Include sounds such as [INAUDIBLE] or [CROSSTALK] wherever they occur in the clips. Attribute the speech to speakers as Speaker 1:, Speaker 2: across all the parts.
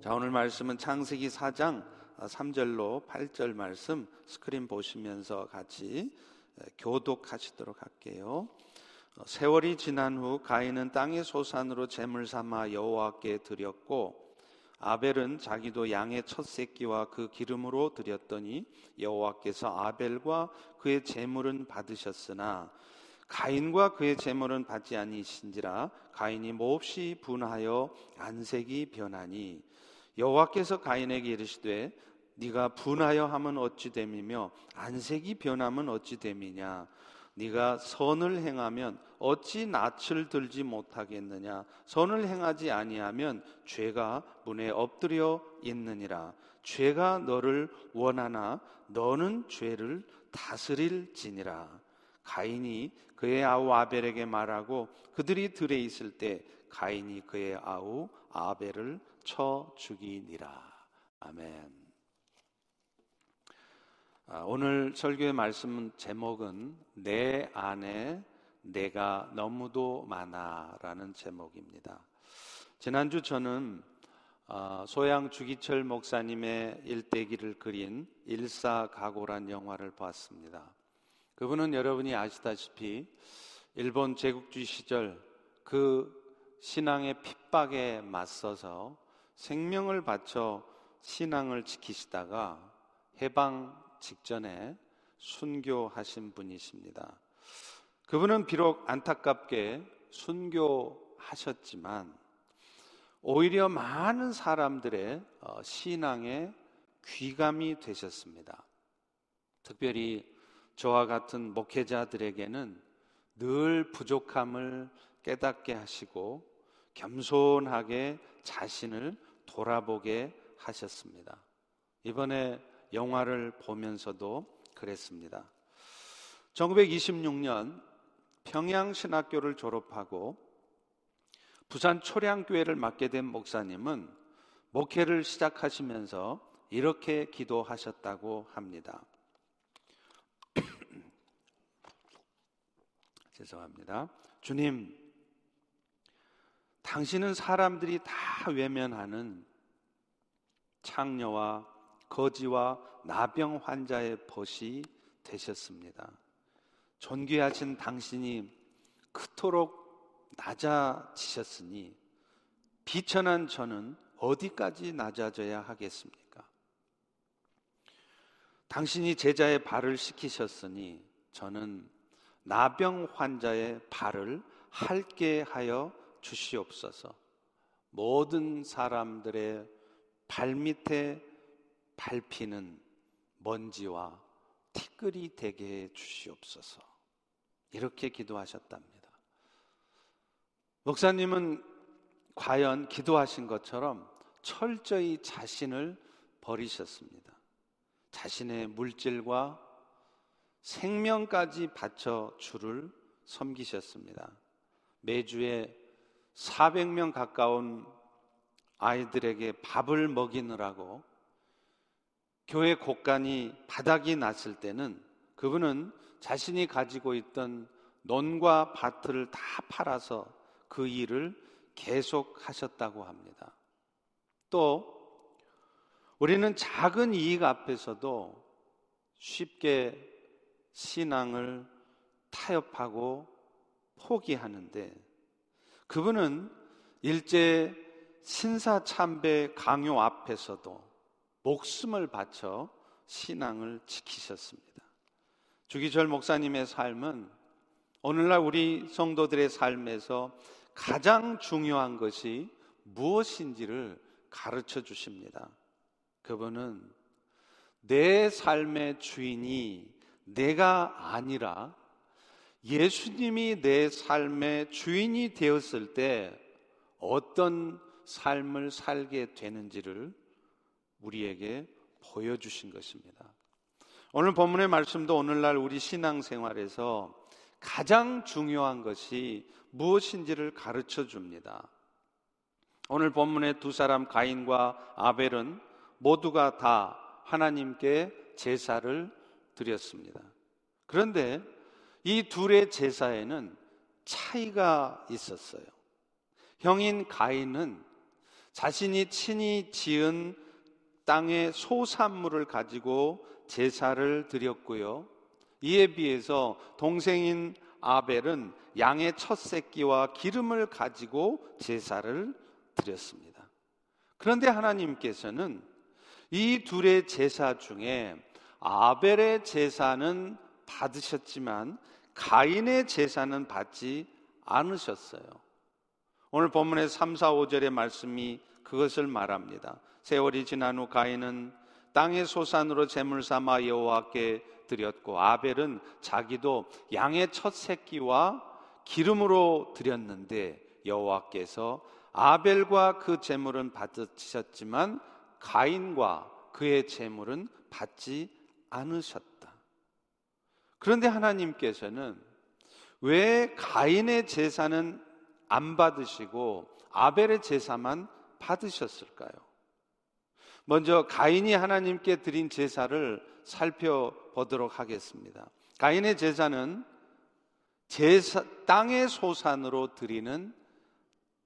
Speaker 1: 자, 오늘 말씀은 창세기 4장 3절로 8절 말씀 스크린 보시면서 같이 교독하시도록 할게요. 어, 세월이 지난 후 가인은 땅의 소산으로 제물 삼아 여호와께 드렸고 아벨은 자기도 양의 첫 새끼와 그 기름으로 드렸더니 여호와께서 아벨과 그의 제물은 받으셨으나 가인과 그의 제물은 받지 아니신지라 가인이 몹시 분하여 안색이 변하니 여호와께서 가인에게 이르시되 네가 분하여 하면 어찌 됨이며 안색이 변하면 어찌 됨이냐? 네가 선을 행하면 어찌 낯을 들지 못하겠느냐? 선을 행하지 아니하면 죄가 문에 엎드려 있느니라. 죄가 너를 원하나 너는 죄를 다스릴지니라. 가인이 그의 아우 아벨에게 말하고 그들이 들에 있을 때 가인이 그의 아우 아벨을 쳐 죽이니라. 아멘. 아, 오늘 설교의 말씀 제목은 내 안에 내가 너무도 많아라는 제목입니다. 지난주 저는 아, 소양 주기철 목사님의 일대기를 그린 일사가고란 영화를 봤습니다. 그분은 여러분이 아시다시피 일본 제국주의 시절 그 신앙의 핍박에 맞서서 생명을 바쳐 신앙을 지키시다가 해방 직전에 순교하신 분이십니다. 그분은 비록 안타깝게 순교하셨지만 오히려 많은 사람들의 어, 신앙의 귀감이 되셨습니다. 특별히 저와 같은 목회자들에게는 늘 부족함을 깨닫게 하시고 겸손하게 자신을 돌아보게 하셨습니다. 이번에 영화를 보면서도 그랬습니다. 1926년 평양신학교를 졸업하고 부산 초량교회를 맡게 된 목사님은 목회를 시작하시면서 이렇게 기도하셨다고 합니다. [CLEARS THROAT] 죄송합니다. 주님, 당신은 사람들이 다 외면하는 창녀와 거지와 나병 환자의 벗이 되셨습니다. 존귀하신 당신이 그토록 낮아지셨으니 비천한 저는 어디까지 낮아져야 하겠습니까? 당신이 제자의 발을 씻기셨으니 저는 나병 환자의 발을 핥게 하여 주시옵소서. 모든 사람들의 발밑에 밟히는 먼지와 티끌이 되게 해 주시옵소서. 이렇게 기도하셨답니다. 목사님은 과연 기도하신 것처럼 철저히 자신을 버리셨습니다. 자신의 물질과 생명까지 바쳐 주를 섬기셨습니다. 매주에 400명 가까운 아이들에게 밥을 먹이느라고 교회 곳간이 바닥이 났을 때는 그분은 자신이 가지고 있던 논과 밭을 다 팔아서 그 일을 계속 하셨다고 합니다. 또 우리는 작은 이익 앞에서도 쉽게 신앙을 타협하고 포기하는데 그분은 일제 신사 참배 강요 앞에서도 목숨을 바쳐 신앙을 지키셨습니다. 주기철 목사님의 삶은 오늘날 우리 성도들의 삶에서 가장 중요한 것이 무엇인지를 가르쳐 주십니다. 그분은 내 삶의 주인이 내가 아니라 예수님이 내 삶의 주인이 되었을 때 어떤 삶을 살게 되는지를 우리에게 보여주신 것입니다. 오늘 본문의 말씀도 오늘날 우리 신앙생활에서 가장 중요한 것이 무엇인지를 가르쳐 줍니다. 오늘 본문의 두 사람 가인과 아벨은 모두가 다 하나님께 제사를 드렸습니다. 그런데 이 둘의 제사에는 차이가 있었어요. 형인 가인은 자신이 친히 지은 땅의 소산물을 가지고 제사를 드렸고요. 이에 비해서 동생인 아벨은 양의 첫 새끼와 기름을 가지고 제사를 드렸습니다. 그런데 하나님께서는 이 둘의 제사 중에 아벨의 제사는 받으셨지만 가인의 제사는 받지 않으셨어요. 오늘 본문의 3, 4, 5절의 말씀이 그것을 말합니다. 세월이 지난 후 가인은 땅의 소산으로 제물 삼아 여호와께 드렸고 아벨은 자기도 양의 첫 새끼와 기름으로 드렸는데 여호와께서 아벨과 그 제물은 받으셨지만 가인과 그의 제물은 받지 않으셨다. 그런데 하나님께서는 왜 가인의 제사는 안 받으시고 아벨의 제사만 받으셨을까요? 먼저 가인이 하나님께 드린 제사를 살펴보도록 하겠습니다. 가인의 제사는 제사, 땅의 소산으로 드리는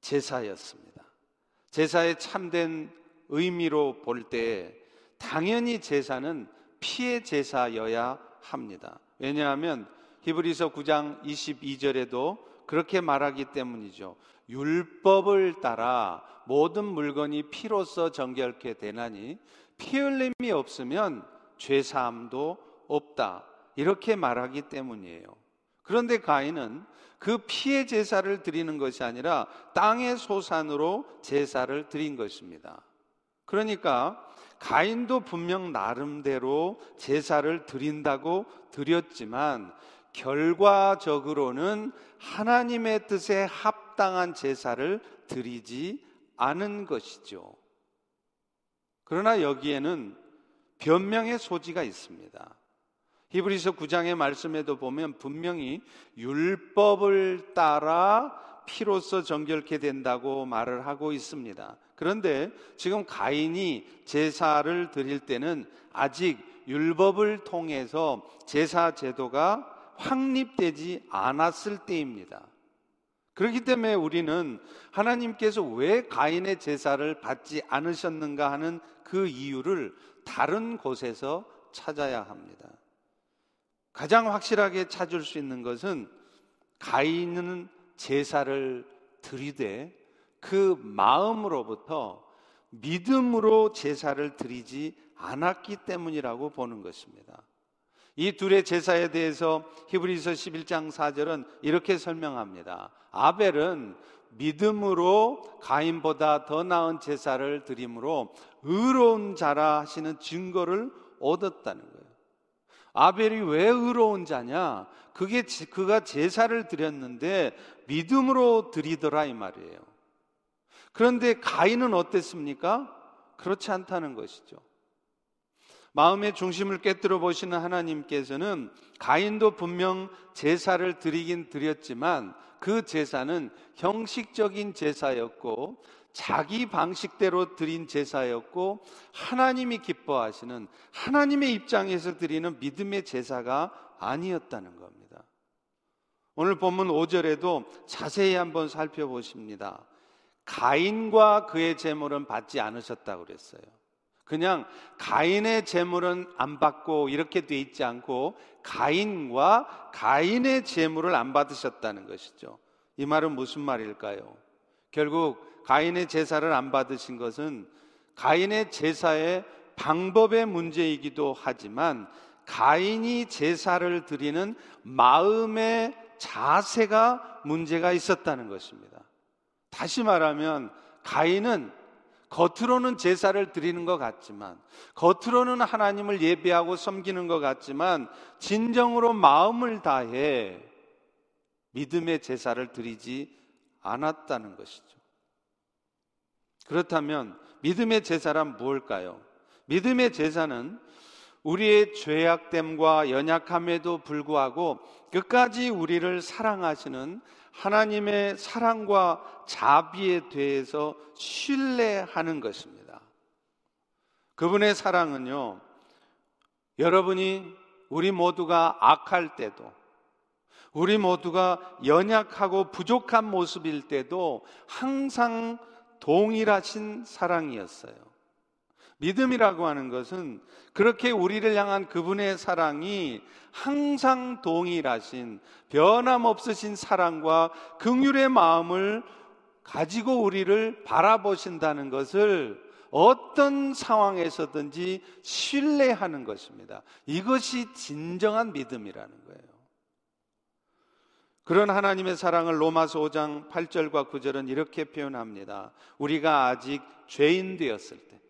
Speaker 1: 제사였습니다. 제사의 참된 의미로 볼 때 당연히 제사는 피의 제사여야 합니다. 왜냐하면 히브리서 9장 22절에도 그렇게 말하기 때문이죠. 율법을 따라 모든 물건이 피로써 정결케 되나니 피 흘림이 없으면 죄 사함도 없다. 이렇게 말하기 때문이에요. 그런데 가인은 그 피의 제사를 드리는 것이 아니라 땅의 소산으로 제사를 드린 것입니다. 그러니까 가인도 분명 나름대로 제사를 드린다고 드렸지만 결과적으로는 하나님의 뜻에 합당한 제사를 드리지 않은 것이죠. 그러나 여기에는 변명의 소지가 있습니다. 히브리서 9장의 말씀에도 보면 분명히 율법을 따라 피로써 정결케 된다고 말을 하고 있습니다. 그런데 지금 가인이 제사를 드릴 때는 아직 율법을 통해서 제사 제도가 확립되지 않았을 때입니다. 그렇기 때문에 우리는 하나님께서 왜 가인의 제사를 받지 않으셨는가 하는 그 이유를 다른 곳에서 찾아야 합니다. 가장 확실하게 찾을 수 있는 것은 가인은 제사를 드리되 그 마음으로부터 믿음으로 제사를 드리지 않았기 때문이라고 보는 것입니다. 이 둘의 제사에 대해서 히브리서 11장 4절은 이렇게 설명합니다. 아벨은 믿음으로 가인보다 더 나은 제사를 드림으로 의로운 자라 하시는 증거를 얻었다는. 아벨이 왜 의로운 자냐? 그게 그가 제사를 드렸는데 믿음으로 드리더라 이 말이에요. 그런데 가인은 어땠습니까? 그렇지 않다는 것이죠. 마음의 중심을 깨뜨려 보시는 하나님께서는 가인도 분명 제사를 드리긴 드렸지만 그 제사는 형식적인 제사였고 자기 방식대로 드린 제사였고 하나님이 기뻐하시는 하나님의 입장에서 드리는 믿음의 제사가 아니었다는 겁니다. 오늘 본문 5절에도 자세히 한번 살펴보십니다. 가인과 그의 제물은 받지 않으셨다고 그랬어요. 그냥 가인의 재물은 안 받고 이렇게 돼 있지 않고 가인과 가인의 재물을 안 받으셨다는 것이죠. 이 말은 무슨 말일까요? 결국 가인의 제사를 안 받으신 것은 가인의 제사의 방법의 문제이기도 하지만 가인이 제사를 드리는 마음의 자세가 문제가 있었다는 것입니다. 다시 말하면 가인은 겉으로는 제사를 드리는 것 같지만, 겉으로는 하나님을 예배하고 섬기는 것 같지만, 진정으로 마음을 다해 믿음의 제사를 드리지 않았다는 것이죠. 그렇다면 믿음의 제사란 무엇일까요? 믿음의 제사는 우리의 죄악됨과 연약함에도 불구하고 끝까지 우리를 사랑하시는 하나님의 사랑과 자비에 대해서 신뢰하는 것입니다. 그분의 사랑은요, 여러분이 우리 모두가 악할 때도, 우리 모두가 연약하고 부족한 모습일 때도 항상 동일하신 사랑이었어요. 믿음이라고 하는 것은 그렇게 우리를 향한 그분의 사랑이 항상 동일하신 변함없으신 사랑과 긍휼의 마음을 가지고 우리를 바라보신다는 것을 어떤 상황에서든지 신뢰하는 것입니다. 이것이 진정한 믿음이라는 거예요. 그런 하나님의 사랑을 로마서 5장 8절과 9절은 이렇게 표현합니다. 우리가 아직 죄인 되었을 때,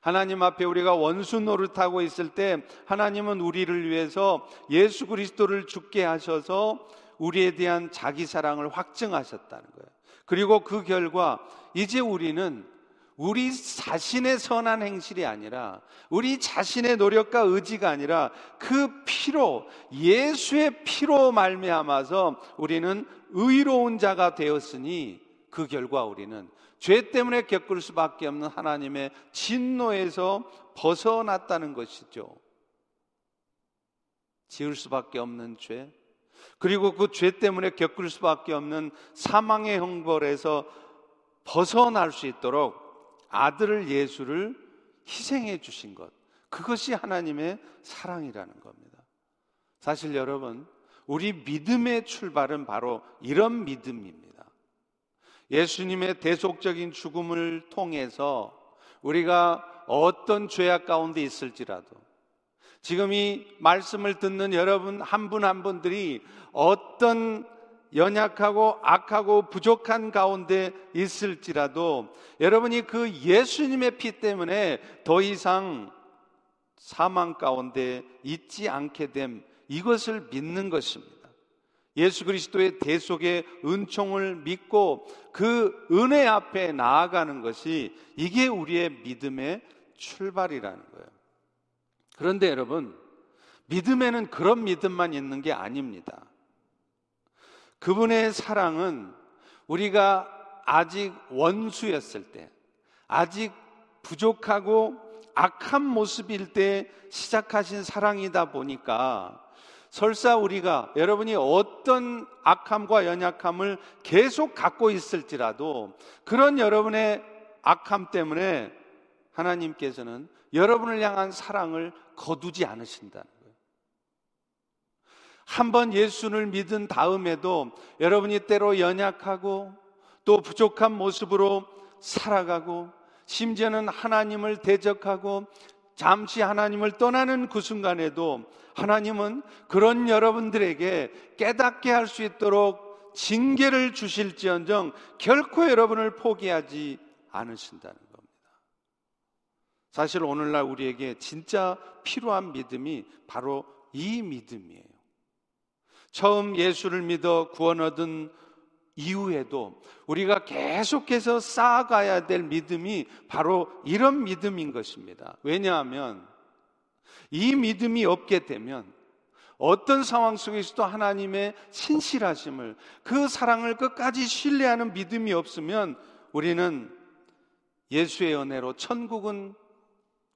Speaker 1: 하나님 앞에 우리가 원수 노릇하고 있을 때, 하나님은 우리를 위해서 예수 그리스도를 죽게 하셔서 우리에 대한 자기 사랑을 확증하셨다는 거예요. 그리고 그 결과 이제 우리는 우리 자신의 선한 행실이 아니라 우리 자신의 노력과 의지가 아니라 그 피로 예수의 피로 말미암아서 우리는 의로운 자가 되었으니 그 결과 우리는 죄 때문에 겪을 수밖에 없는 하나님의 진노에서 벗어났다는 것이죠. 지을 수밖에 없는 죄, 그리고 그 죄 때문에 겪을 수밖에 없는 사망의 형벌에서 벗어날 수 있도록 아들을 예수를 희생해 주신 것. 그것이 하나님의 사랑이라는 겁니다. 사실 여러분, 우리 믿음의 출발은 바로 이런 믿음입니다. 예수님의 대속적인 죽음을 통해서 우리가 어떤 죄악 가운데 있을지라도 지금 이 말씀을 듣는 여러분 한 분한 분들이 어떤 연약하고 악하고 부족한 가운데 있을지라도 여러분이 그 예수님의 피 때문에 더 이상 사망 가운데 있지 않게 됨 이것을 믿는 것입니다. 예수 그리스도의 대속의 은총을 믿고 그 은혜 앞에 나아가는 것이 이게 우리의 믿음의 출발이라는 거예요. 그런데 여러분, 믿음에는 그런 믿음만 있는 게 아닙니다. 그분의 사랑은 우리가 아직 원수였을 때, 아직 부족하고 악한 모습일 때 시작하신 사랑이다 보니까 설사 우리가 여러분이 어떤 악함과 연약함을 계속 갖고 있을지라도 그런 여러분의 악함 때문에 하나님께서는 여러분을 향한 사랑을 거두지 않으신다. 한번 예수를 믿은 다음에도 여러분이 때로 연약하고 또 부족한 모습으로 살아가고 심지어는 하나님을 대적하고 잠시 하나님을 떠나는 그 순간에도 하나님은 그런 여러분들에게 깨닫게 할 수 있도록 징계를 주실지언정 결코 여러분을 포기하지 않으신다는 겁니다. 사실 오늘날 우리에게 진짜 필요한 믿음이 바로 이 믿음이에요. 처음 예수를 믿어 구원 얻은 이후에도 우리가 계속해서 쌓아가야 될 믿음이 바로 이런 믿음인 것입니다. 왜냐하면 이 믿음이 없게 되면 어떤 상황 속에서도 하나님의 신실하심을 그 사랑을 끝까지 신뢰하는 믿음이 없으면 우리는 예수의 은혜로 천국은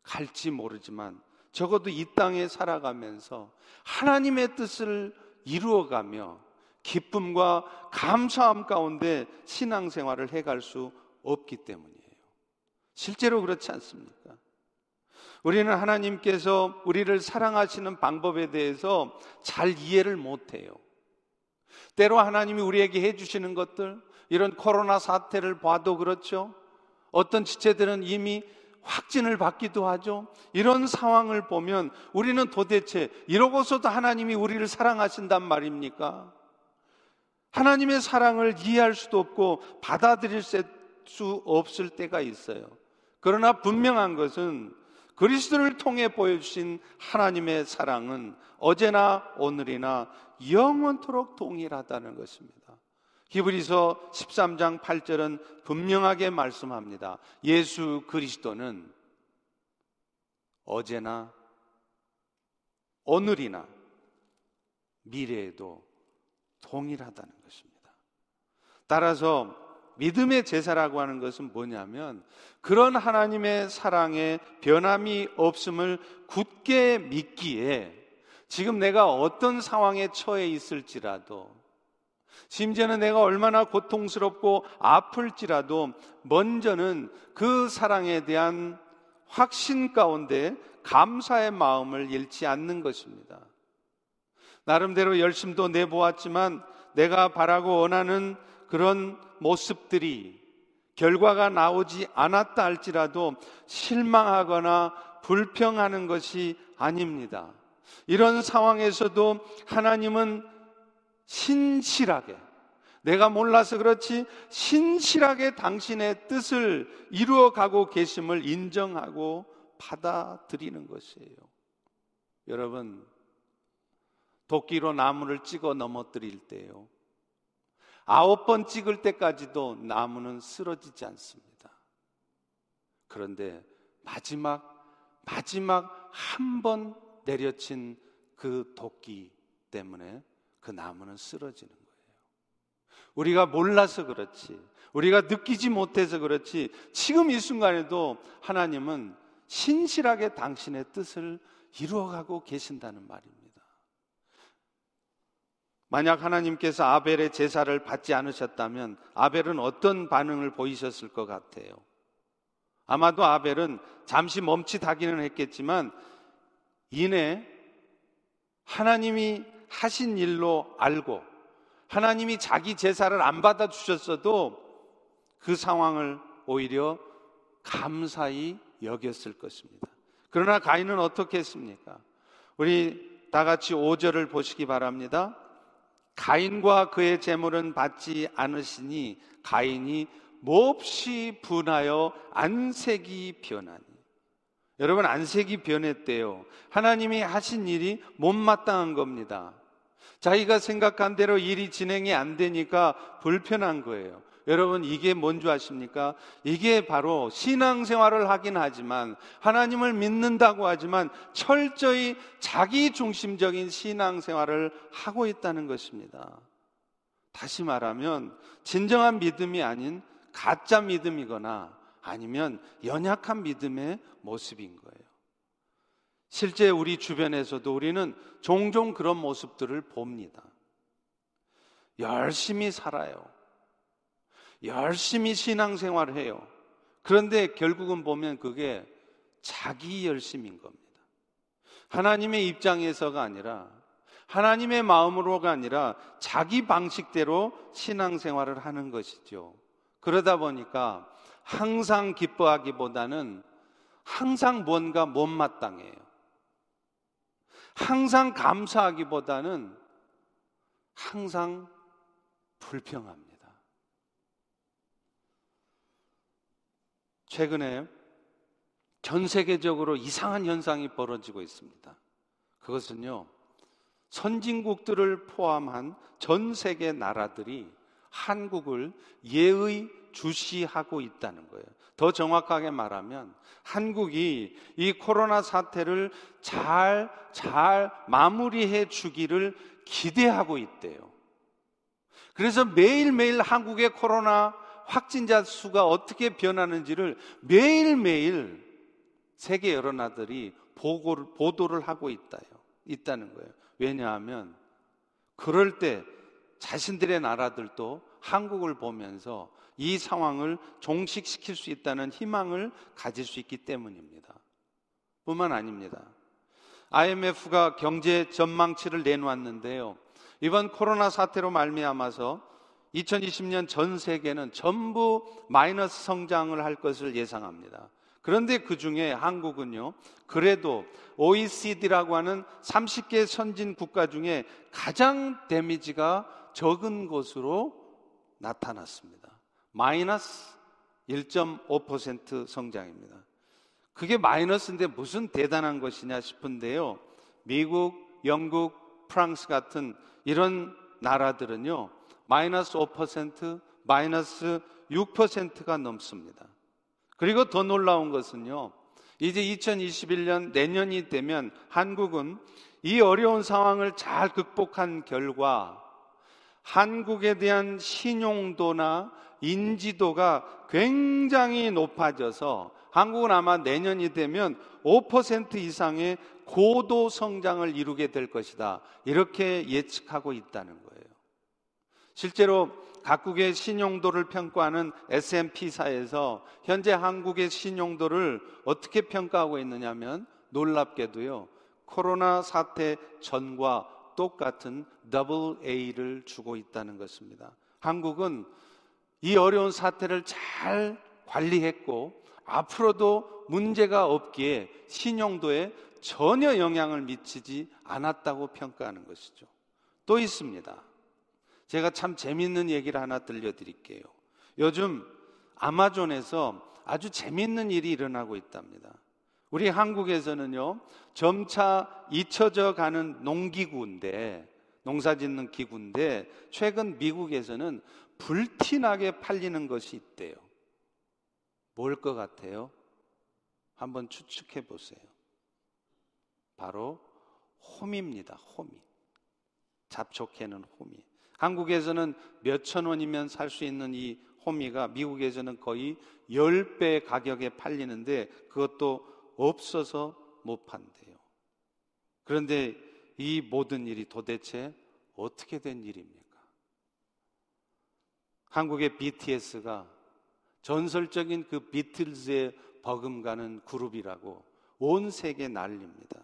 Speaker 1: 갈지 모르지만 적어도 이 땅에 살아가면서 하나님의 뜻을 이루어가며 기쁨과 감사함 가운데 신앙생활을 해갈 수 없기 때문이에요. 실제로 그렇지 않습니까? 우리는 하나님께서 우리를 사랑하시는 방법에 대해서 잘 이해를 못해요. 때로 하나님이 우리에게 해주시는 것들, 이런 코로나 사태를 봐도 그렇죠. 어떤 지체들은 이미 확진을 받기도 하죠. 이런 상황을 보면 우리는 도대체 이러고서도 하나님이 우리를 사랑하신단 말입니까? 하나님의 사랑을 이해할 수도 없고 받아들일 수 없을 때가 있어요. 그러나 분명한 것은 그리스도를 통해 보여주신 하나님의 사랑은 어제나 오늘이나 영원토록 동일하다는 것입니다. 히브리서 13장 8절은 분명하게 말씀합니다. 예수 그리스도는 어제나 오늘이나 미래에도 동일하다는 것입니다. 따라서 믿음의 제사라고 하는 것은 뭐냐면 그런 하나님의 사랑에 변함이 없음을 굳게 믿기에 지금 내가 어떤 상황에 처해 있을지라도 심지어는 내가 얼마나 고통스럽고 아플지라도 먼저는 그 사랑에 대한 확신 가운데 감사의 마음을 잃지 않는 것입니다. 나름대로 열심도 내보았지만 내가 바라고 원하는 그런 모습들이 결과가 나오지 않았다 할지라도 실망하거나 불평하는 것이 아닙니다. 이런 상황에서도 하나님은 신실하게 내가 몰라서 그렇지 신실하게 당신의 뜻을 이루어 가고 계심을 인정하고 받아들이는 것이에요. 여러분, 도끼로 나무를 찍어 넘어뜨릴 때요. 아홉 번 찍을 때까지도 나무는 쓰러지지 않습니다. 그런데 마지막, 마지막 한 번 내려친 그 도끼 때문에 그 나무는 쓰러지는 거예요. 우리가 몰라서 그렇지, 우리가 느끼지 못해서 그렇지, 지금 이 순간에도 하나님은 신실하게 당신의 뜻을 이루어가고 계신다는 말입니다. 만약 하나님께서 아벨의 제사를 받지 않으셨다면 아벨은 어떤 반응을 보이셨을 것 같아요? 아마도 아벨은 잠시 멈칫하기는 했겠지만 이내 하나님이 하신 일로 알고 하나님이 자기 제사를 안 받아 주셨어도 그 상황을 오히려 감사히 여겼을 것입니다. 그러나 가인은 어떻게 했습니까? 우리 다 같이 5절을 보시기 바랍니다. 가인과 그의 재물은 받지 않으시니 가인이 몹시 분하여 안색이 변하니 여러분 안색이 변했대요. 하나님이 하신 일이 못마땅한 겁니다. 자기가 생각한 대로 일이 진행이 안 되니까 불편한 거예요. 여러분 이게 뭔지 아십니까? 이게 바로 신앙생활을 하긴 하지만 하나님을 믿는다고 하지만 철저히 자기 중심적인 신앙생활을 하고 있다는 것입니다. 다시 말하면 진정한 믿음이 아닌 가짜 믿음이거나 아니면 연약한 믿음의 모습인 거예요. 실제 우리 주변에서도 우리는 종종 그런 모습들을 봅니다. 열심히 살아요. 열심히 신앙생활을 해요. 그런데 결국은 보면 그게 자기 열심인 겁니다. 하나님의 입장에서가 아니라 하나님의 마음으로가 아니라 자기 방식대로 신앙생활을 하는 것이죠. 그러다 보니까 항상 기뻐하기보다는 항상 뭔가 못마땅해요. 항상 감사하기보다는 항상 불평합니다. 최근에 전 세계적으로 이상한 현상이 벌어지고 있습니다. 그것은요, 선진국들을 포함한 전 세계 나라들이 한국을 예의 주시하고 있다는 거예요. 더 정확하게 말하면 한국이 이 코로나 사태를 잘, 잘 마무리해 주기를 기대하고 있대요. 그래서 매일매일 한국의 코로나 확진자 수가 어떻게 변하는지를 매일매일 세계 여러 나라들이 보고를, 보도를 하고 있다요. 있다는 거예요. 왜냐하면 그럴 때 자신들의 나라들도 한국을 보면서 이 상황을 종식시킬 수 있다는 희망을 가질 수 있기 때문입니다. 뿐만 아닙니다. IMF가 경제 전망치를 내놓았는데요. 이번 코로나 사태로 말미암아서 2020년 전 세계는 전부 마이너스 성장을 할 것을 예상합니다. 그런데 그 중에 한국은요, 그래도 OECD라고 하는 30개 선진 국가 중에 가장 데미지가 적은 것으로 나타났습니다. 마이너스 1.5% 성장입니다. 그게 마이너스인데 무슨 대단한 것이냐 싶은데요. 미국, 영국, 프랑스 같은 이런 나라들은요, 마이너스 5%, 마이너스 6%가 넘습니다. 그리고 더 놀라운 것은요, 이제 2021년 내년이 되면 한국은 이 어려운 상황을 잘 극복한 결과 한국에 대한 신용도나 인지도가 굉장히 높아져서 한국은 아마 내년이 되면 5% 이상의 고도 성장을 이루게 될 것이다. 이렇게 예측하고 있다는 거예요. 실제로 각국의 신용도를 평가하는 S&P사에서 현재 한국의 신용도를 어떻게 평가하고 있느냐면 놀랍게도요. 코로나 사태 전과 똑같은 더블 A를 주고 있다는 것입니다. 한국은 이 어려운 사태를 잘 관리했고 앞으로도 문제가 없기에 신용도에 전혀 영향을 미치지 않았다고 평가하는 것이죠. 또 있습니다. 제가 참 재밌는 얘기를 하나 들려드릴게요. 요즘 아마존에서 아주 재밌는 일이 일어나고 있답니다. 우리 한국에서는요, 점차 잊혀져 가는 농기구인데, 농사 짓는 기구인데, 최근 미국에서는 불티나게 팔리는 것이 있대요. 뭘 것 같아요? 한번 추측해 보세요. 바로 홈입니다. 홈이. 잡초캐는 홈이. 한국에서는 몇천 원이면 살 수 있는 이 호미가 미국에서는 거의 10배 가격에 팔리는데 그것도 없어서 못 판대요. 그런데 이 모든 일이 도대체 어떻게 된 일입니까? 한국의 BTS가 전설적인 그 비틀즈의 버금가는 그룹이라고 온 세계 난립니다.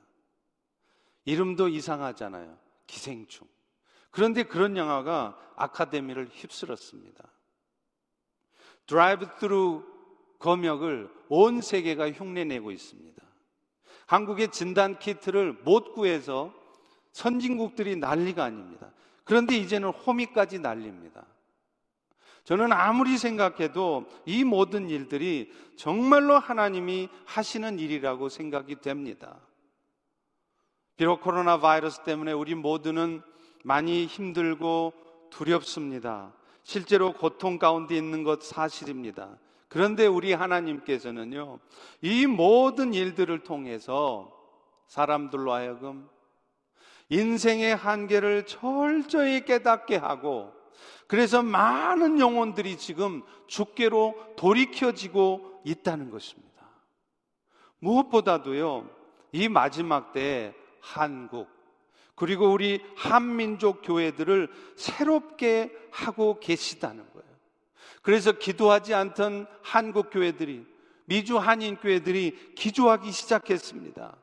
Speaker 1: 이름도 이상하잖아요. 기생충. 그런데 그런 영화가 아카데미를 휩쓸었습니다. 드라이브 트루 검역을 온 세계가 흉내내고 있습니다. 한국의 진단 키트를 못 구해서 선진국들이 난리가 아닙니다. 그런데 이제는 호미까지 난립니다. 저는 아무리 생각해도 이 모든 일들이 정말로 하나님이 하시는 일이라고 생각이 됩니다. 비록 코로나 바이러스 때문에 우리 모두는 많이 힘들고 두렵습니다. 실제로 고통 가운데 있는 것 사실입니다. 그런데 우리 하나님께서는요, 이 모든 일들을 통해서 사람들로 하여금 인생의 한계를 철저히 깨닫게 하고, 그래서 많은 영혼들이 지금 죽게로 돌이켜지고 있다는 것입니다. 무엇보다도요, 이 마지막 때 한국, 그리고 우리 한민족 교회들을 새롭게 하고 계시다는 거예요. 그래서 기도하지 않던 한국 교회들이 미주 한인 교회들이 기도하기 시작했습니다.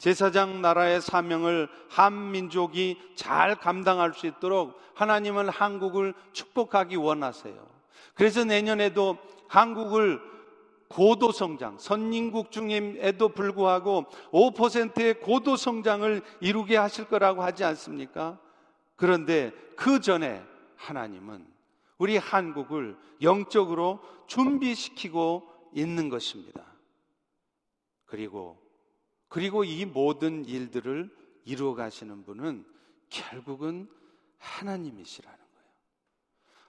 Speaker 1: 제사장 나라의 사명을 한 민족이 잘 감당할 수 있도록 하나님은 한국을 축복하기 원하세요. 그래서 내년에도 한국을 고도 성장, 선진국 중임에도 불구하고 5%의 고도 성장을 이루게 하실 거라고 하지 않습니까? 그런데 그 전에 하나님은 우리 한국을 영적으로 준비시키고 있는 것입니다. 그리고 그리고 이 모든 일들을 이루어 가시는 분은 결국은 하나님이시라는 거예요.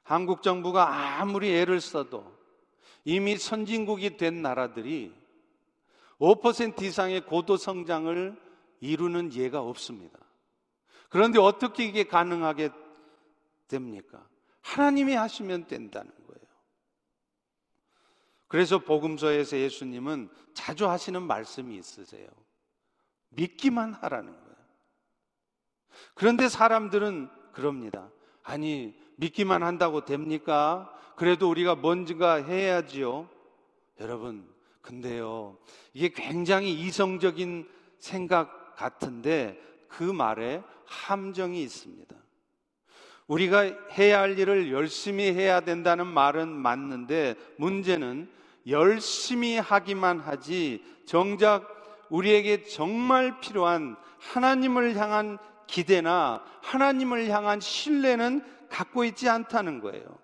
Speaker 1: 한국 정부가 아무리 애를 써도 이미 선진국이 된 나라들이 5% 이상의 고도 성장을 이루는 예가 없습니다. 그런데 어떻게 이게 가능하게 됩니까? 하나님이 하시면 된다는 거예요. 그래서 복음서에서 예수님은 자주 하시는 말씀이 있으세요. 믿기만 하라는 거예요. 그런데 사람들은 그럽니다. 아니, 믿기만 한다고 됩니까? 그래도 우리가 뭔가 해야지요. 여러분, 근데요, 이게 굉장히 이성적인 생각 같은데 그 말에 함정이 있습니다. 우리가 해야 할 일을 열심히 해야 된다는 말은 맞는데 문제는 열심히 하기만 하지 정작 우리에게 정말 필요한 하나님을 향한 기대나 하나님을 향한 신뢰는 갖고 있지 않다는 거예요.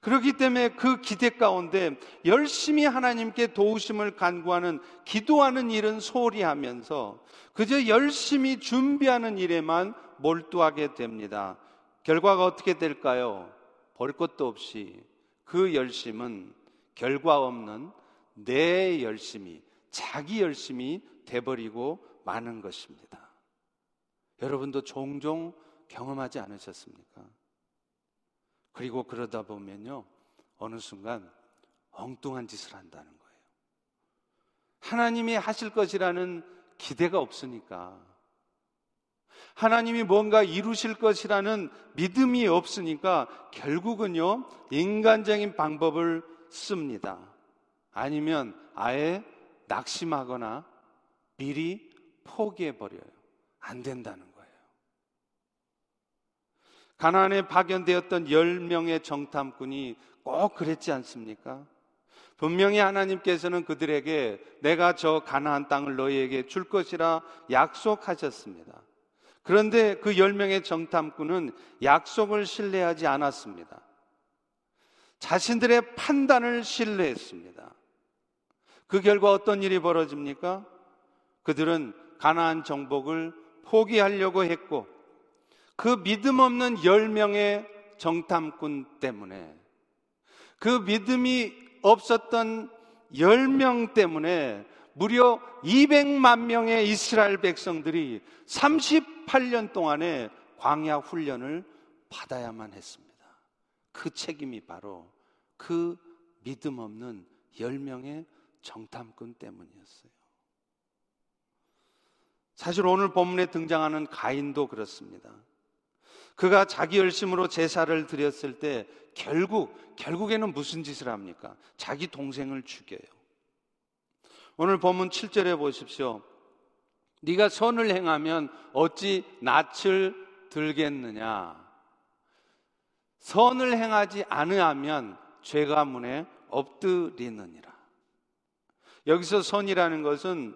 Speaker 1: 그렇기 때문에 그 기대 가운데 열심히 하나님께 도우심을 간구하는 기도하는 일은 소홀히 하면서 그저 열심히 준비하는 일에만 몰두하게 됩니다. 결과가 어떻게 될까요? 볼 것도 없이 그 열심은 결과 없는 내 열심이, 자기 열심이 돼버리고 마는 것입니다. 여러분도 종종 경험하지 않으셨습니까? 그리고 그러다 보면요, 어느 순간 엉뚱한 짓을 한다는 거예요. 하나님이 하실 것이라는 기대가 없으니까 하나님이 뭔가 이루실 것이라는 믿음이 없으니까 결국은요, 인간적인 방법을 씁니다. 아니면 아예 낙심하거나 미리 포기해버려요. 안 된다는 거예요. 가나안에 파견되었던 10명의 정탐꾼이 꼭 그랬지 않습니까? 분명히 하나님께서는 그들에게 내가 저 가나안 땅을 너희에게 줄 것이라 약속하셨습니다. 그런데 그 10명의 정탐꾼은 약속을 신뢰하지 않았습니다. 자신들의 판단을 신뢰했습니다. 그 결과 어떤 일이 벌어집니까? 그들은 가나안 정복을 포기하려고 했고 그 믿음 없는 10명의 정탐꾼 때문에 그 믿음이 없었던 10명 때문에 무려 200만 명의 이스라엘 백성들이 38년 동안의 광야 훈련을 받아야만 했습니다. 그 책임이 바로 그 믿음 없는 10명의 정탐꾼 때문이었어요. 사실 오늘 본문에 등장하는 가인도 그렇습니다. 그가 자기 열심으로 제사를 드렸을 때 결국 결국에는 무슨 짓을 합니까? 자기 동생을 죽여요. 오늘 본문 7절에 보십시오. 네가 선을 행하면 어찌 낯을 들겠느냐? 선을 행하지 않으면 죄가 문에 엎드리느니라. 여기서 선이라는 것은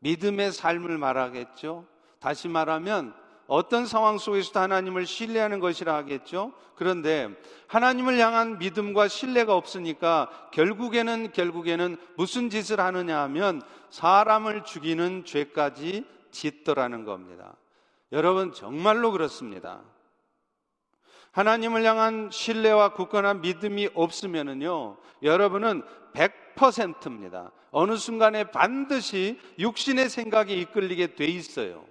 Speaker 1: 믿음의 삶을 말하겠죠. 다시 말하면 어떤 상황 속에서도 하나님을 신뢰하는 것이라 하겠죠. 그런데 하나님을 향한 믿음과 신뢰가 없으니까 결국에는 결국에는 무슨 짓을 하느냐 하면 사람을 죽이는 죄까지 짓더라는 겁니다. 여러분 정말로 그렇습니다. 하나님을 향한 신뢰와 굳건한 믿음이 없으면은요, 여러분은 100%입니다. 어느 순간에 반드시 육신의 생각이 이끌리게 돼 있어요.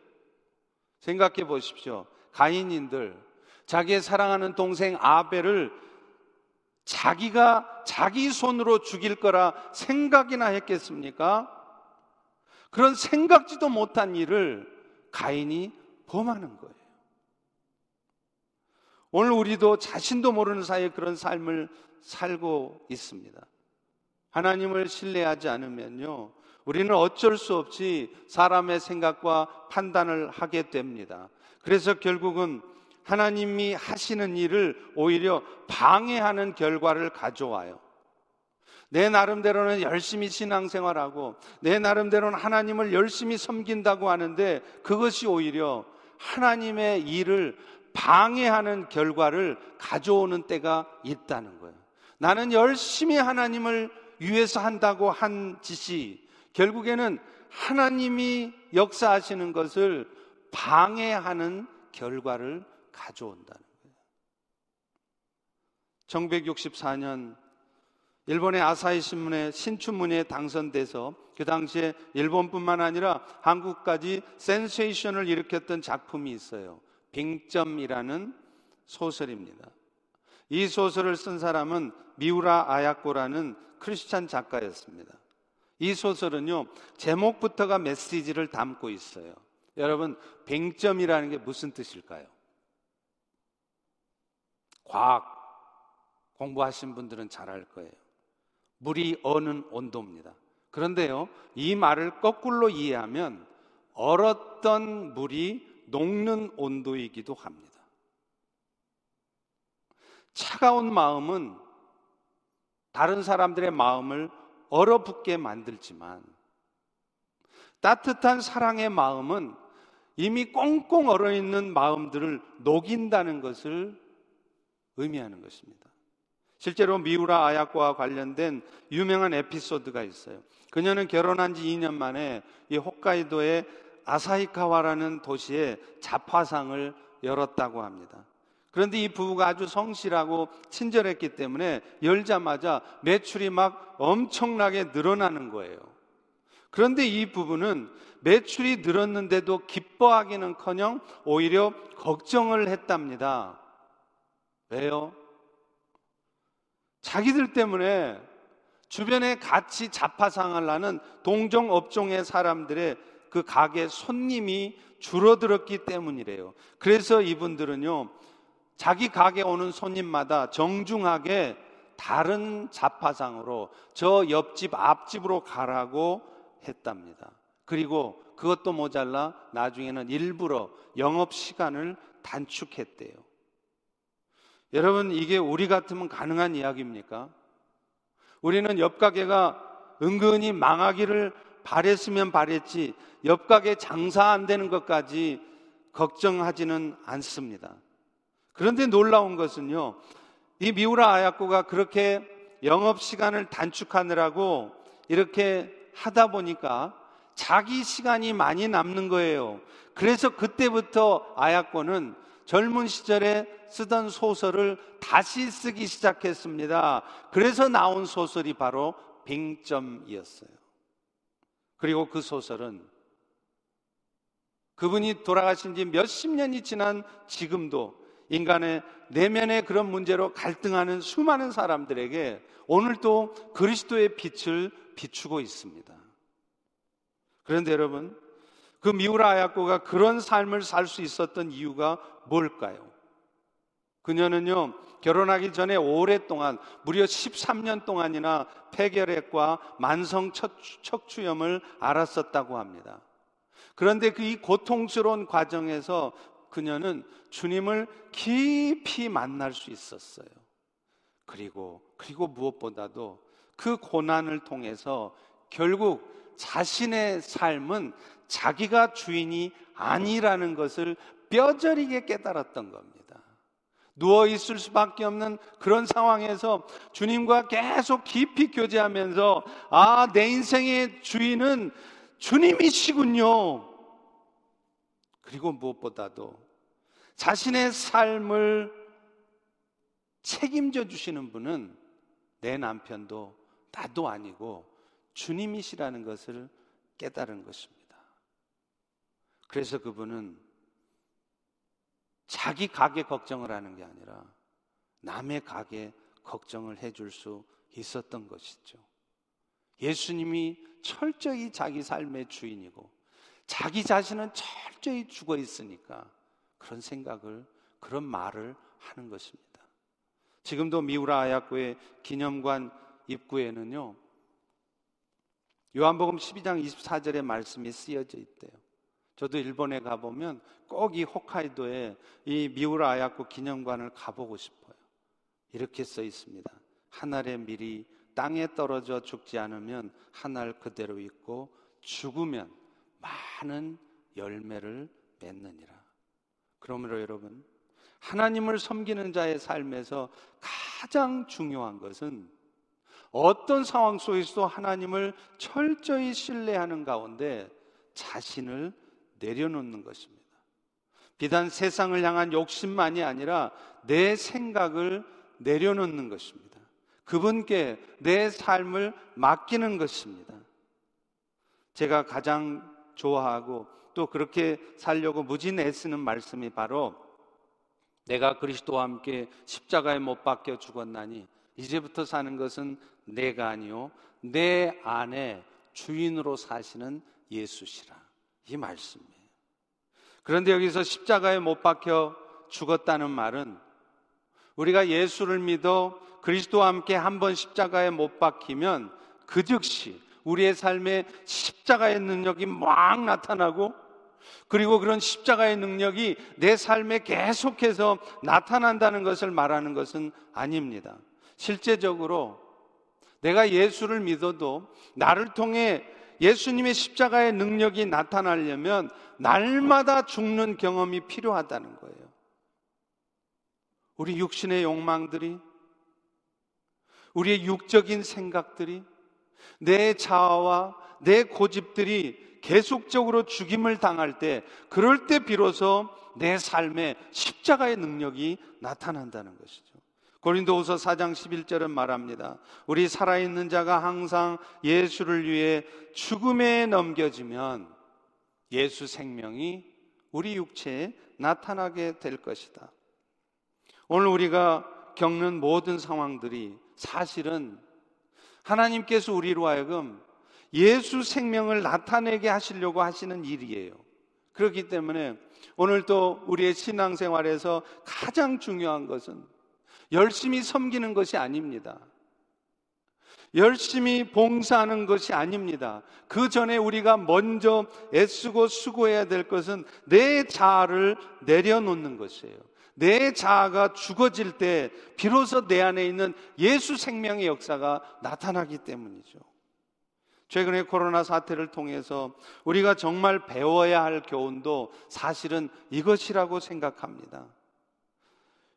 Speaker 1: 생각해 보십시오. 가인인들 자기의 사랑하는 동생 아벨을 자기가 자기 손으로 죽일 거라 생각이나 했겠습니까? 그런 생각지도 못한 일을 가인이 범하는 거예요. 오늘 우리도 자신도 모르는 사이에 그런 삶을 살고 있습니다. 하나님을 신뢰하지 않으면요, 우리는 어쩔 수 없이 사람의 생각과 판단을 하게 됩니다. 그래서 결국은 하나님이 하시는 일을 오히려 방해하는 결과를 가져와요. 내 나름대로는 열심히 신앙생활하고 내 나름대로는 하나님을 열심히 섬긴다고 하는데 그것이 오히려 하나님의 일을 방해하는 결과를 가져오는 때가 있다는 거예요. 나는 열심히 하나님을 위해서 한다고 한 짓이 결국에는 하나님이 역사하시는 것을 방해하는 결과를 가져온다는 거예요. 1964년 일본의 아사히 신문의 신춘문예에 당선돼서 그 당시에 일본뿐만 아니라 한국까지 센세이션을 일으켰던 작품이 있어요. 빙점이라는 소설입니다. 이 소설을 쓴 사람은 미우라 아야코라는 크리스찬 작가였습니다. 이 소설은요, 제목부터가 메시지를 담고 있어요. 여러분, 뱅점이라는 게 무슨 뜻일까요? 과학 공부하신 분들은 잘 알 거예요. 물이 어는 온도입니다. 그런데요, 이 말을 거꾸로 이해하면 얼었던 물이 녹는 온도이기도 합니다. 차가운 마음은 다른 사람들의 마음을 얼어붙게 만들지만 따뜻한 사랑의 마음은 이미 꽁꽁 얼어 있는 마음들을 녹인다는 것을 의미하는 것입니다. 실제로 미우라 아야코와 관련된 유명한 에피소드가 있어요. 그녀는 결혼한 지 2년 만에 이 홋카이도의 아사히카와라는 도시에 자파상을 열었다고 합니다. 그런데 이 부부가 아주 성실하고 친절했기 때문에 열자마자 매출이 막 엄청나게 늘어나는 거예요. 그런데 이 부부는 매출이 늘었는데도 기뻐하기는 커녕 오히려 걱정을 했답니다. 왜요? 자기들 때문에 주변에 같이 자파상을 하는 동종 업종의 사람들의 그 가게 손님이 줄어들었기 때문이래요. 그래서 이분들은요, 자기 가게 오는 손님마다 정중하게 다른 자파상으로 저 옆집 앞집으로 가라고 했답니다. 그리고 그것도 모자라 나중에는 일부러 영업 시간을 단축했대요. 여러분, 이게 우리 같으면 가능한 이야기입니까? 우리는 옆 가게가 은근히 망하기를 바랬으면 바랬지, 옆 가게 장사 안 되는 것까지 걱정하지는 않습니다. 그런데 놀라운 것은요, 이 미우라 아야코가 그렇게 영업 시간을 단축하느라고 이렇게 하다 보니까 자기 시간이 많이 남는 거예요. 그래서 그때부터 아야코는 젊은 시절에 쓰던 소설을 다시 쓰기 시작했습니다. 그래서 나온 소설이 바로 빙점이었어요. 그리고 그 소설은 그분이 돌아가신 지 몇십 년이 지난 지금도 인간의 내면의 그런 문제로 갈등하는 수많은 사람들에게 오늘도 그리스도의 빛을 비추고 있습니다. 그런데 여러분, 그 미우라 아야코가 그런 삶을 살 수 있었던 이유가 뭘까요? 그녀는요, 결혼하기 전에 오랫동안, 무려 13년 동안이나 폐결핵과 만성 척추염을 앓았었다고 합니다. 그런데 그 이 고통스러운 과정에서 그녀는 주님을 깊이 만날 수 있었어요. 그리고, 그리고 무엇보다도 그 고난을 통해서 결국 자신의 삶은 자기가 주인이 아니라는 것을 뼈저리게 깨달았던 겁니다. 누워 있을 수밖에 없는 그런 상황에서 주님과 계속 깊이 교제하면서 아, 내 인생의 주인은 주님이시군요. 그리고 무엇보다도 자신의 삶을 책임져 주시는 분은 내 남편도 나도 아니고 주님이시라는 것을 깨달은 것입니다. 그래서 그분은 자기 가게 걱정을 하는 게 아니라 남의 가게 걱정을 해줄 수 있었던 것이죠. 예수님이 철저히 자기 삶의 주인이고 자기 자신은 철저히 죽어 있으니까 그런 생각을 그런 말을 하는 것입니다. 지금도 미우라 아야코의 기념관 입구에는요. 요한복음 12장 24절의 말씀이 쓰여져 있대요. 저도 일본에 가보면 꼭 이 홋카이도에 이 미우라 아야코 기념관을 가보고 싶어요. 이렇게 써 있습니다. 한 알의 밀이 땅에 떨어져 죽지 않으면 한 알 그대로 있고 죽으면 많은 열매를 맺느니라. 그러므로 여러분, 하나님을 섬기는 자의 삶에서 가장 중요한 것은 어떤 상황 속에서도 하나님을 철저히 신뢰하는 가운데 자신을 내려놓는 것입니다. 비단 세상을 향한 욕심만이 아니라 내 생각을 내려놓는 것입니다. 그분께 내 삶을 맡기는 것입니다. 제가 가장 좋아하고 또 그렇게 살려고 무진 애쓰는 말씀이 바로 내가 그리스도와 함께 십자가에 못 박혀 죽었나니 이제부터 사는 것은 내가 아니요 내 안에 주인으로 사시는 예수시라 이 말씀이에요. 그런데 여기서 십자가에 못 박혀 죽었다는 말은 우리가 예수를 믿어 그리스도와 함께 한 번 십자가에 못 박히면 그 즉시 우리의 삶에 십자가의 능력이 막 나타나고 그리고 그런 십자가의 능력이 내 삶에 계속해서 나타난다는 것을 말하는 것은 아닙니다. 실제적으로 내가 예수를 믿어도 나를 통해 예수님의 십자가의 능력이 나타나려면 날마다 죽는 경험이 필요하다는 거예요. 우리 육신의 욕망들이, 우리의 육적인 생각들이, 내 자아와 내 고집들이 계속적으로 죽임을 당할 때, 그럴 때 비로소 내 삶에 십자가의 능력이 나타난다는 것이죠. 고린도후서 4장 11절은 말합니다. 우리 살아있는 자가 항상 예수를 위해 죽음에 넘겨지면 예수 생명이 우리 육체에 나타나게 될 것이다. 오늘 우리가 겪는 모든 상황들이 사실은 하나님께서 우리로 하여금 예수 생명을 나타내게 하시려고 하시는 일이에요. 그렇기 때문에 오늘 또 우리의 신앙생활에서 가장 중요한 것은 열심히 섬기는 것이 아닙니다. 열심히 봉사하는 것이 아닙니다. 그 전에 우리가 먼저 애쓰고 수고해야 될 것은 내 자아를 내려놓는 것이에요. 내 자아가 죽어질 때 비로소 내 안에 있는 예수 생명의 역사가 나타나기 때문이죠. 최근에 코로나 사태를 통해서 우리가 정말 배워야 할 교훈도 사실은 이것이라고 생각합니다.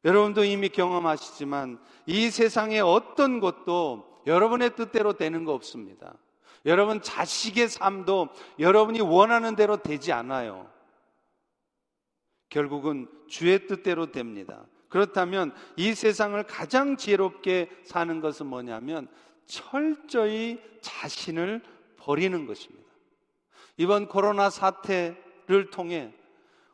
Speaker 1: 여러분도 이미 경험하시지만 이 세상의 어떤 것도 여러분의 뜻대로 되는 거 없습니다. 여러분 자식의 삶도 여러분이 원하는 대로 되지 않아요. 결국은 주의 뜻대로 됩니다. 그렇다면 이 세상을 가장 지혜롭게 사는 것은 뭐냐면 철저히 자신을 버리는 것입니다. 이번 코로나 사태를 통해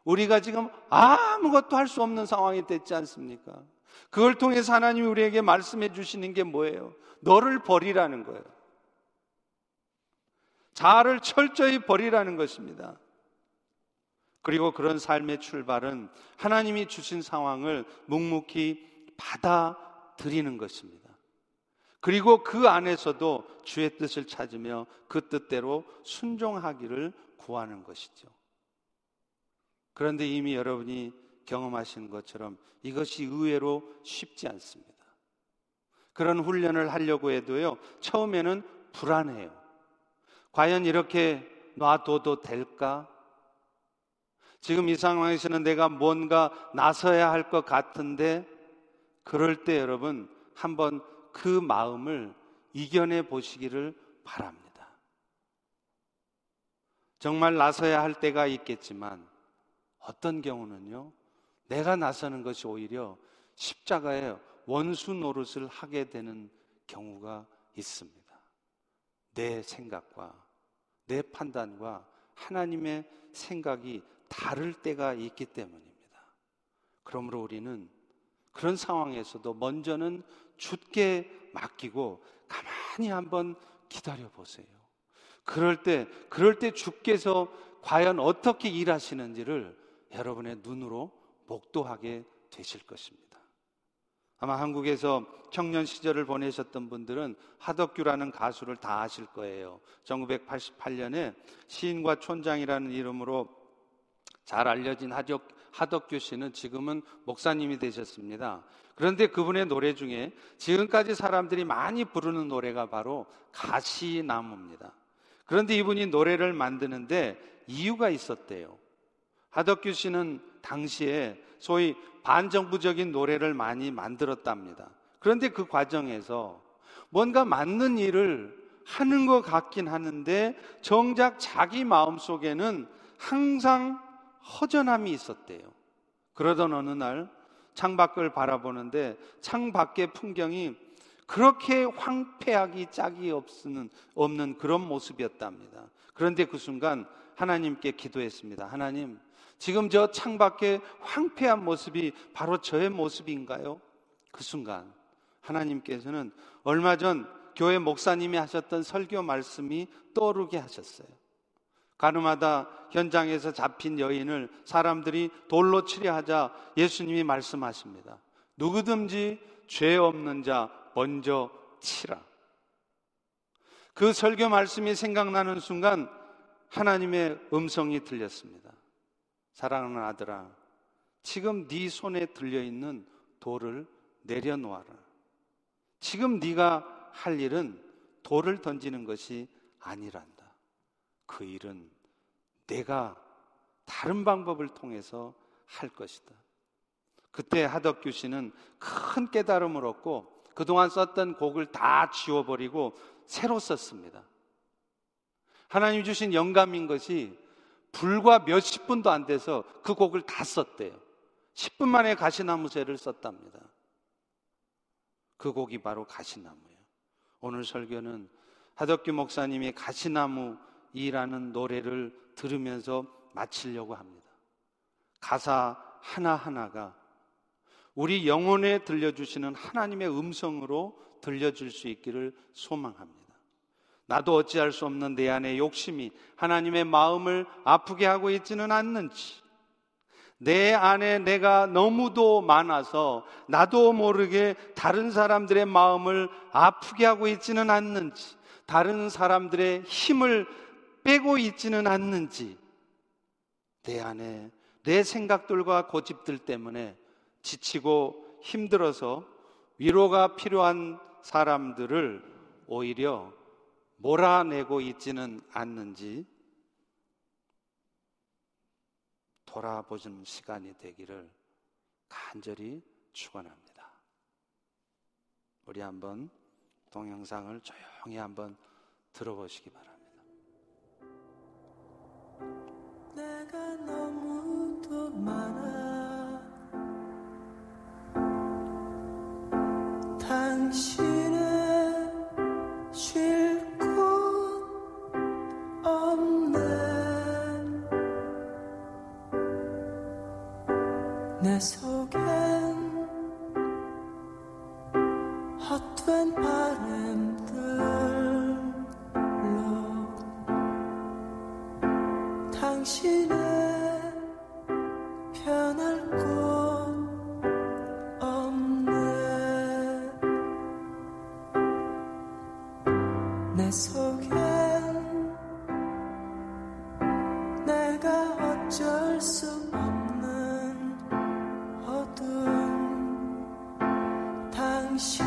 Speaker 1: 우리가 지금 아무것도 할 수 없는 상황이 됐지 않습니까? 그걸 통해서 하나님이 우리에게 말씀해 주시는 게 뭐예요? 너를 버리라는 거예요. 자아를 철저히 버리라는 것입니다. 그리고 그런 삶의 출발은 하나님이 주신 상황을 묵묵히 받아들이는 것입니다. 그리고 그 안에서도 주의 뜻을 찾으며 그 뜻대로 순종하기를 구하는 것이죠. 그런데 이미 여러분이 경험하신 것처럼 이것이 의외로 쉽지 않습니다. 그런 훈련을 하려고 해도요, 처음에는 불안해요. 과연 이렇게 놔둬도 될까? 지금 이 상황에서는 내가 뭔가 나서야 할 것 같은데, 그럴 때 여러분, 한번 그 마음을 이겨내 보시기를 바랍니다. 정말 나서야 할 때가 있겠지만, 어떤 경우는요, 내가 나서는 것이 오히려 십자가에 원수 노릇을 하게 되는 경우가 있습니다. 내 생각과 내 판단과 하나님의 생각이 다를 때가 있기 때문입니다. 그러므로 우리는 그런 상황에서도 먼저는 죽게 맡기고 가만히 한번 기다려 보세요. 그럴 때, 그럴 때 주께서 과연 어떻게 일하시는지를 여러분의 눈으로 목도하게 되실 것입니다. 아마 한국에서 청년 시절을 보내셨던 분들은 하덕규라는 가수를 다 아실 거예요. 1988년에 시인과 촌장이라는 이름으로 잘 알려진 하덕, 하덕규 씨는 지금은 목사님이 되셨습니다. 그런데 그분의 노래 중에 지금까지 사람들이 많이 부르는 노래가 바로 가시나무입니다. 그런데 이분이 노래를 만드는데 이유가 있었대요. 하덕규 씨는 당시에 소위 반정부적인 노래를 많이 만들었답니다. 그런데 그 과정에서 뭔가 맞는 일을 하는 것 같긴 하는데 정작 자기 마음 속에는 항상 허전함이 있었대요. 그러던 어느 날 창밖을 바라보는데 창밖의 풍경이 그렇게 황폐하기 짝이 없는, 없는 그런 모습이었답니다. 그런데 그 순간 하나님께 기도했습니다. 하나님, 지금 저 창밖에 황폐한 모습이 바로 저의 모습인가요? 그 순간 하나님께서는 얼마 전 교회 목사님이 하셨던 설교 말씀이 떠오르게 하셨어요. 가늠하다 현장에서 잡힌 여인을 사람들이 돌로 치려 하자 예수님이 말씀하십니다. 누구든지 죄 없는 자 먼저 치라. 그 설교 말씀이 생각나는 순간 하나님의 음성이 들렸습니다. 사랑하는 아들아, 지금 네 손에 들려 있는 돌을 내려놓아라. 지금 네가 할 일은 돌을 던지는 것이 아니란다. 그 일은 내가 다른 방법을 통해서 할 것이다. 그때 하덕규 씨는 큰 깨달음을 얻고 그동안 썼던 곡을 다 지워버리고 새로 썼습니다. 하나님 주신 영감인 것이 불과 몇십 분도 안 돼서 그 곡을 다 썼대요. 10분 만에 가시나무새를 썼답니다. 그 곡이 바로 가시나무예요. 오늘 설교는 하덕규 목사님이 가시나무 이라는 노래를 들으면서 마치려고 합니다. 가사 하나하나가 우리 영혼에 들려주시는 하나님의 음성으로 들려줄 수 있기를 소망합니다.
Speaker 2: 나도 어찌할 수 없는 내 안의 욕심이 하나님의 마음을 아프게 하고 있지는 않는지, 내 안에 내가 너무도 많아서 나도 모르게 다른 사람들의 마음을 아프게 하고 있지는 않는지, 다른 사람들의 힘을 빼고 있지는 않는지, 내 안에 내 생각들과 고집들 때문에 지치고 힘들어서 위로가 필요한 사람들을 오히려 몰아내고 있지는 않는지 돌아보는 시간이 되기를 간절히 축원합니다. 우리 한번 동영상을 조용히 한번 들어보시기 바랍니다. 당신 당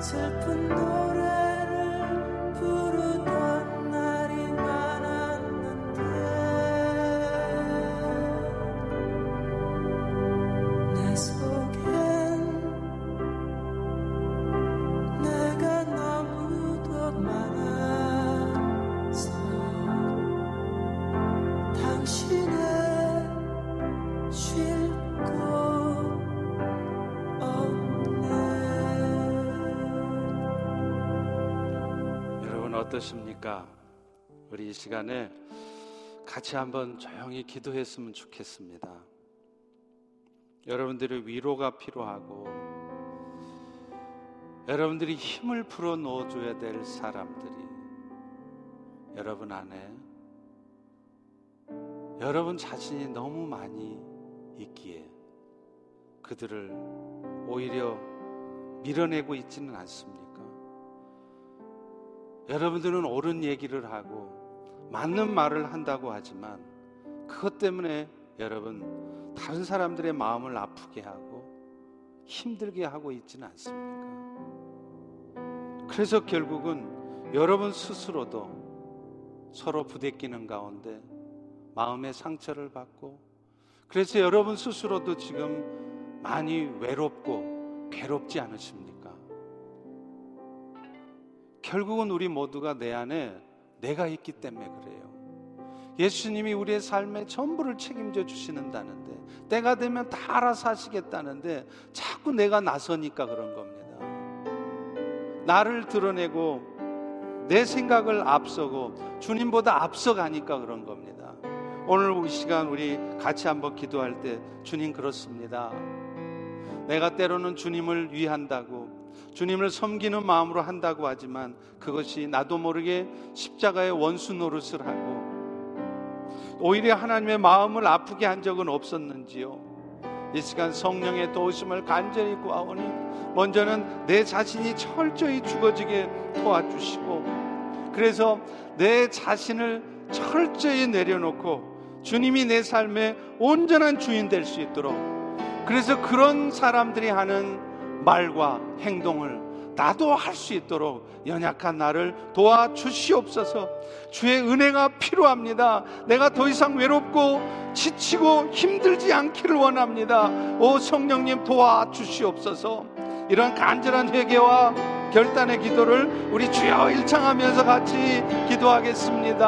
Speaker 2: 슬픈 노래 어떠십니까? 우리 이 시간에 같이 한번 조용히 기도했으면 좋겠습니다. 여러분들의 위로가 필요하고 여러분들이 힘을 풀어 넣어줘야 될 사람들이 여러분 안에 여러분 자신이 너무 많이 있기에 그들을 오히려 밀어내고 있지는 않습니까? 여러분들은 옳은 얘기를 하고 맞는 말을 한다고 하지만 그것 때문에 여러분 다른 사람들의 마음을 아프게 하고 힘들게 하고 있지는 않습니까? 그래서 결국은 여러분 스스로도 서로 부대끼는 가운데 마음의 상처를 받고 그래서 여러분 스스로도 지금 많이 외롭고 괴롭지 않으십니까? 결국은 우리 모두가 내 안에 내가 있기 때문에 그래요. 예수님이 우리의 삶의 전부를 책임져 주시는다는데 때가 되면 다 알아서 하시겠다는데 자꾸 내가 나서니까 그런 겁니다. 나를 드러내고 내 생각을 앞서고 주님보다 앞서가니까 그런 겁니다.
Speaker 1: 오늘 이 시간 우리 같이 한번 기도할 때 주님 그렇습니다. 내가 때로는 주님을 위한다고 주님을 섬기는 마음으로 한다고 하지만 그것이 나도 모르게 십자가의 원수 노릇을 하고 오히려 하나님의 마음을 아프게 한 적은 없었는지요. 이 시간 성령의 도우심을 간절히 구하오니 먼저는 내 자신이 철저히 죽어지게 도와주시고 그래서 내 자신을 철저히 내려놓고 주님이 내 삶의 온전한 주인 될 수 있도록 그래서 그런 사람들이 하는 말과 행동을 나도 할 수 있도록 연약한 나를 도와주시옵소서 주의 은혜가 필요합니다. 내가 더 이상 외롭고 지치고 힘들지 않기를 원합니다. 오 성령님 도와주시옵소서 이런 간절한 회개와 결단의 기도를 우리 주여 일창하면서 같이 기도하겠습니다.